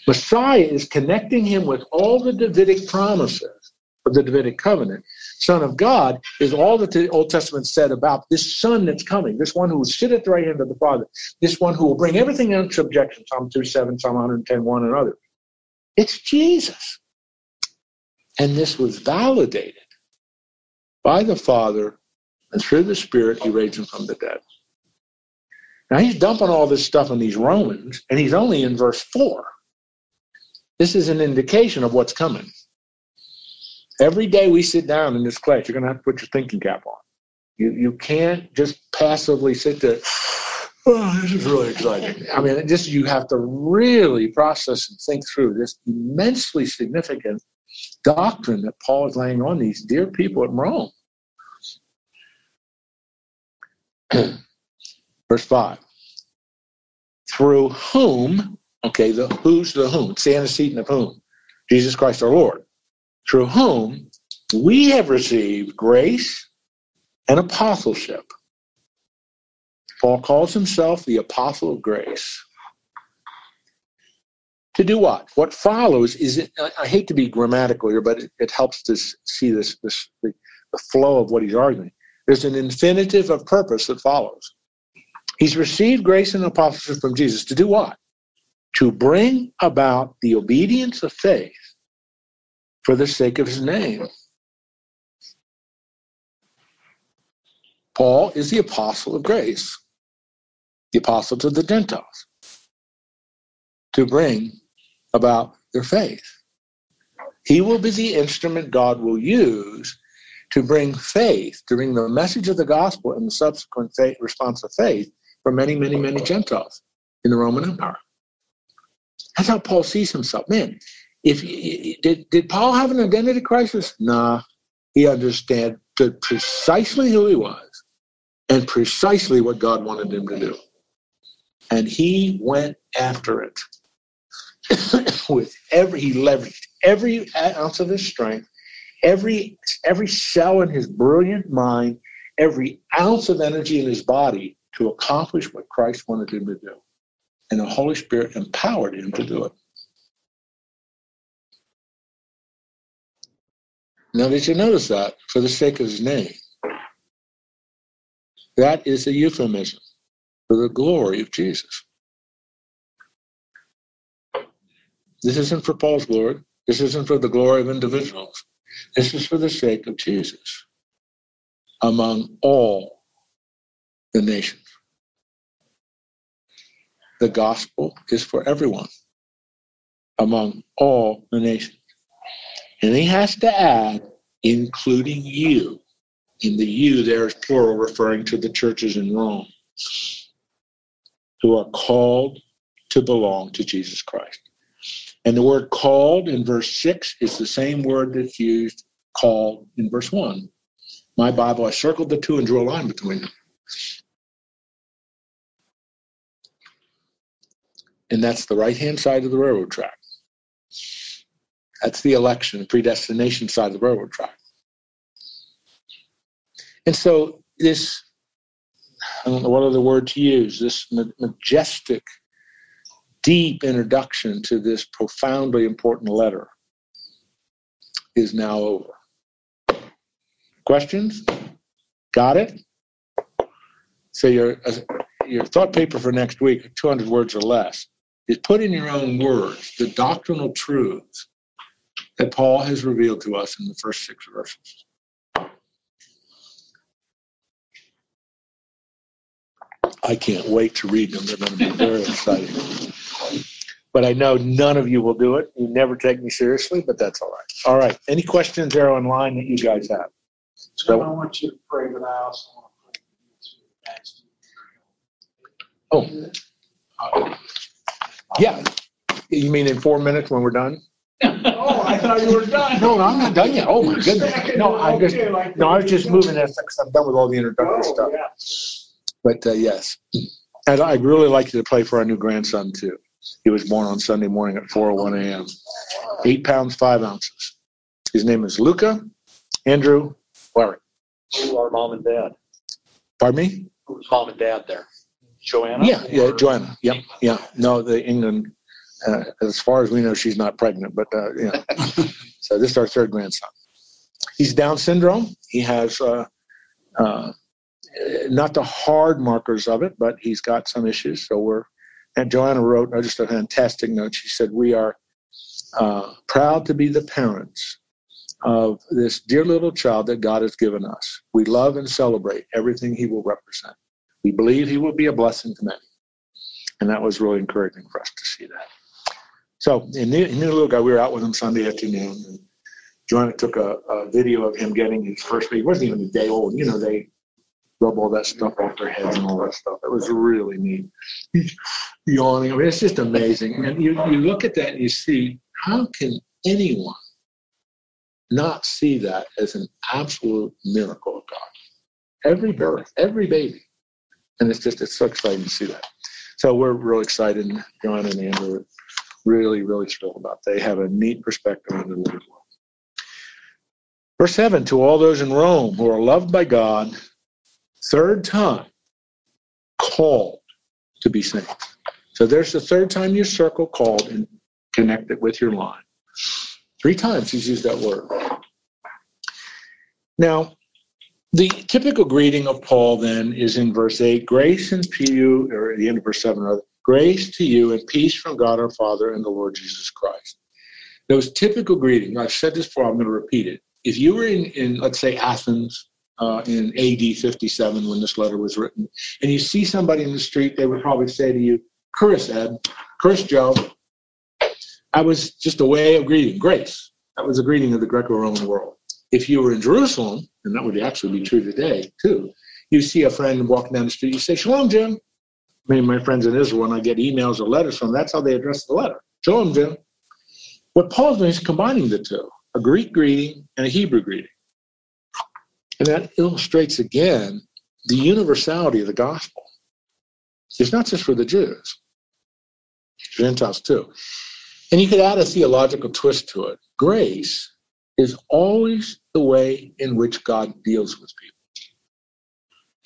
Messiah is connecting him with all the Davidic promises of the Davidic covenant. Son of God is all that the Old Testament said about this Son that's coming, this one who will sit at the right hand of the Father, this one who will bring everything into subjection, Psalm 2 7, Psalm 110 1, and others. It's Jesus. And this was validated by the Father, and through the Spirit, he raised him from the dead. Now he's dumping all this stuff on these Romans, and he's only in verse 4. This is an indication of what's coming. Every day we sit down in this class, you're going to have to put your thinking cap on. You, you can't just passively sit there, oh, this is really exciting. I mean, just you have to really process and think through this immensely significant doctrine that Paul is laying on these dear people at Rome. Verse 5. Through whom, okay, the who's the whom? It's the antecedent of whom? Jesus Christ our Lord. Through whom we have received grace and apostleship. Paul calls himself the apostle of grace. To do what? What follows is, I hate to be grammatical here, but it, it helps to see this, this the, the flow of what he's arguing. There's an infinitive of purpose that follows. He's received grace and apostleship from Jesus to do what? to bring about the obedience of faith for the sake of his name. Paul is the apostle of grace, the apostle to the Gentiles, to bring about their faith. He will be the instrument God will use to bring faith, to bring the message of the gospel and the subsequent faith, response of faith for many, many, many Gentiles in the Roman Empire. That's how Paul sees himself. Man, if did did Paul have an identity crisis? Nah, he understood precisely who he was and precisely what God wanted him to do, and he went after it with every. He leveraged every ounce of his strength, every every cell in his brilliant mind, every ounce of energy in his body to accomplish what Christ wanted him to do, and the Holy Spirit empowered him to do it. Now, did you notice that? For the sake of his name. That is a euphemism for the glory of Jesus. This isn't for Paul's glory. This isn't for the glory of individuals. This is for the sake of Jesus among all the nations. The gospel is for everyone among all the nations. And he has to add, including you. In the you, there is plural, referring to the churches in Rome who are called to belong to Jesus Christ. And the word called in verse 6 is the same word that's used called in verse 1. My Bible, I circled the two and drew a line between them. And that's the right hand side of the railroad track. That's the election, predestination side of the railroad track. And so this, I don't know what other word to use, this majestic, deep introduction to this profoundly important letter is now over. Questions? Got it? So your uh, your thought paper for next week, 200 words or less, is put in your own words the doctrinal truths that Paul has revealed to us in the first six verses. I can't wait to read them. They're going to be very exciting. But I know none of you will do it. You never take me seriously, but that's all right. All right. Any questions there online that you guys have? So I want you to pray, but I also want to pray. Oh. Uh, yeah. You mean in four minutes when we're done? Oh, I thought you were done. No, I'm not done yet. Oh my goodness. No, I just no, I was just moving that because I'm done with all the introductory oh, stuff. Yeah. But uh, yes, and I'd really like you to play for our new grandson too. He was born on Sunday morning at 4:01 a.m. Eight pounds five ounces. His name is Luca Andrew Larry. Who are mom and dad? Pardon me? Who's mom and dad there? Joanna? Yeah, yeah, Joanna. Yep, yeah. No, the England uh, as far as we know, she's not pregnant, but uh, yeah. so this is our third grandson. He's Down syndrome. He has uh, uh, not the hard markers of it, but he's got some issues. So we're and Joanna wrote uh, just a fantastic note. She said, "We are uh, proud to be the parents of this dear little child that God has given us. We love and celebrate everything he will represent. We believe he will be a blessing to many." And that was really encouraging for us to see that. So in the, in the little guy, we were out with him Sunday afternoon. And Joanna took a, a video of him getting his first. He wasn't even a day old. You know, they rub all that stuff off their heads and all that stuff. It was really neat. He's yawning. I mean, it's just amazing. And you, you look at that and you see how can anyone not see that as an absolute miracle of God? Every birth, every baby. And it's just, it's so exciting to see that. So we're real excited, John and Andrew, really, really thrilled about. They have a neat perspective on the Lord's world. Verse 7 To all those in Rome who are loved by God, third time called to be saints. So there's the third time you circle called and connect it with your line. Three times he's used that word. Now, the typical greeting of Paul then is in verse 8 grace and peace, or the end of verse 7, rather, Grace to you and peace from God our Father and the Lord Jesus Christ. Those typical greetings, I've said this before, I'm going to repeat it. If you were in, in let's say, Athens uh, in AD 57 when this letter was written, and you see somebody in the street, they would probably say to you, Charis Ed, Charis Joe. That was just a way of greeting, grace. That was a greeting of the Greco Roman world. If you were in Jerusalem, and that would actually be true today too, you see a friend walking down the street, you say, Shalom, Jim. Many of my friends in Israel, when I get emails or letters from, them, that's how they address the letter. Shalom, Jim. What Paul's doing is combining the two a Greek greeting and a Hebrew greeting. And that illustrates again the universality of the gospel. It's not just for the Jews, Gentiles too. And you could add a theological twist to it. Grace is always the way in which God deals with people.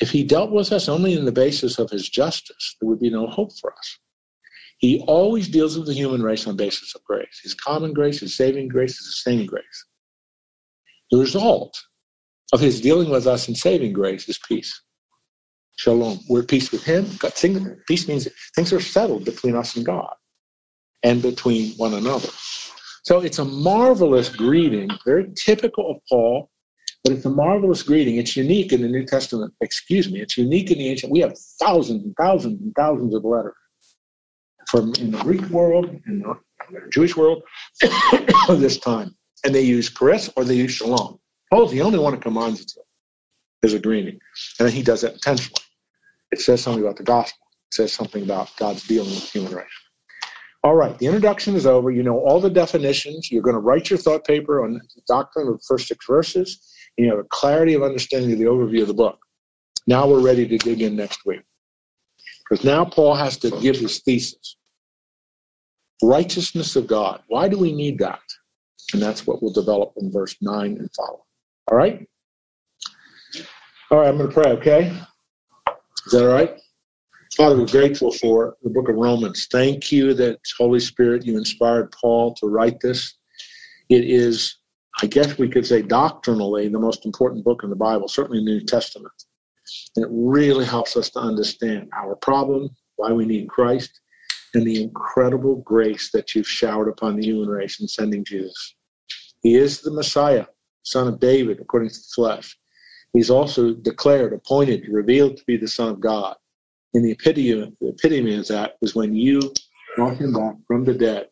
If he dealt with us only in the basis of his justice, there would be no hope for us. He always deals with the human race on the basis of grace. His common grace, his saving grace is the same grace. The result of his dealing with us in saving grace is peace. Shalom. We're at peace with him. God, peace means things are settled between us and God and between one another. So it's a marvelous greeting, very typical of Paul, but it's a marvelous greeting. It's unique in the New Testament. Excuse me. It's unique in the ancient. We have thousands and thousands and thousands of letters from in the Greek world, in the Jewish world, this time, and they use charis or they use shalom. Paul's the only one that commands it as a greeting, and then he does that intentionally. It says something about the gospel. It says something about God's dealing with human race. All right, the introduction is over. You know all the definitions. You're going to write your thought paper on the doctrine of the first six verses. You have a clarity of understanding of the overview of the book. Now we're ready to dig in next week. Because now Paul has to give his thesis. Righteousness of God. Why do we need that? And that's what we'll develop in verse 9 and follow. All right? All right, I'm going to pray, okay? Is that all right? Father, we're grateful for the book of Romans. Thank you that, Holy Spirit, you inspired Paul to write this. It is, I guess we could say, doctrinally the most important book in the Bible, certainly the New Testament. And it really helps us to understand our problem, why we need Christ, and the incredible grace that you've showered upon the human race in sending Jesus. He is the Messiah, son of David, according to the flesh. He's also declared, appointed, revealed to be the Son of God. And the epitome, of that was when you brought him back from the dead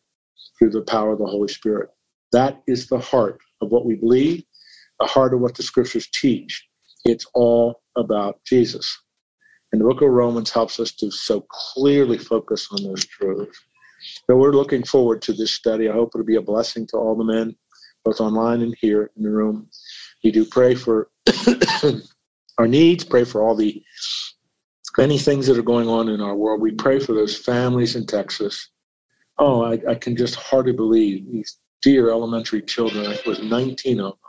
through the power of the Holy Spirit. That is the heart of what we believe, the heart of what the scriptures teach. It's all about Jesus. And the book of Romans helps us to so clearly focus on those truths. So we're looking forward to this study. I hope it'll be a blessing to all the men, both online and here in the room. We do pray for our needs, pray for all the many things that are going on in our world. We pray for those families in Texas. Oh, I, I can just hardly believe these dear elementary children. It was 19 of them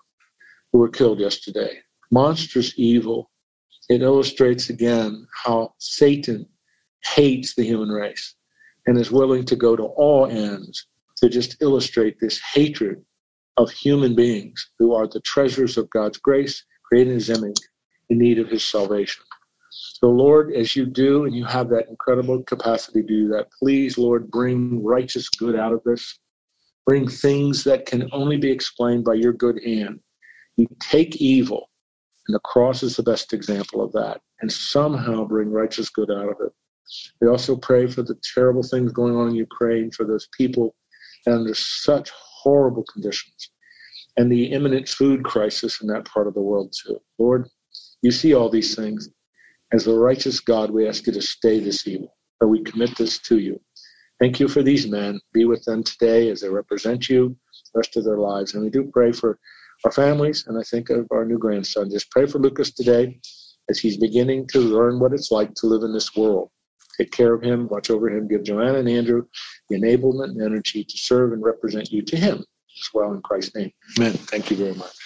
who were killed yesterday. Monstrous evil. It illustrates again how Satan hates the human race and is willing to go to all ends to just illustrate this hatred of human beings who are the treasures of God's grace, created in his image, in need of his salvation. So, Lord, as you do, and you have that incredible capacity to do that, please, Lord, bring righteous good out of this. Bring things that can only be explained by your good hand. You take evil, and the cross is the best example of that, and somehow bring righteous good out of it. We also pray for the terrible things going on in Ukraine, for those people under such horrible conditions, and the imminent food crisis in that part of the world, too. Lord, you see all these things. As the righteous God, we ask you to stay this evil, but we commit this to you. Thank you for these men. Be with them today as they represent you the rest of their lives. And we do pray for our families, and I think of our new grandson. Just pray for Lucas today as he's beginning to learn what it's like to live in this world. Take care of him, watch over him, give Joanna and Andrew the enablement and energy to serve and represent you to him as well in Christ's name. Amen. Thank you very much.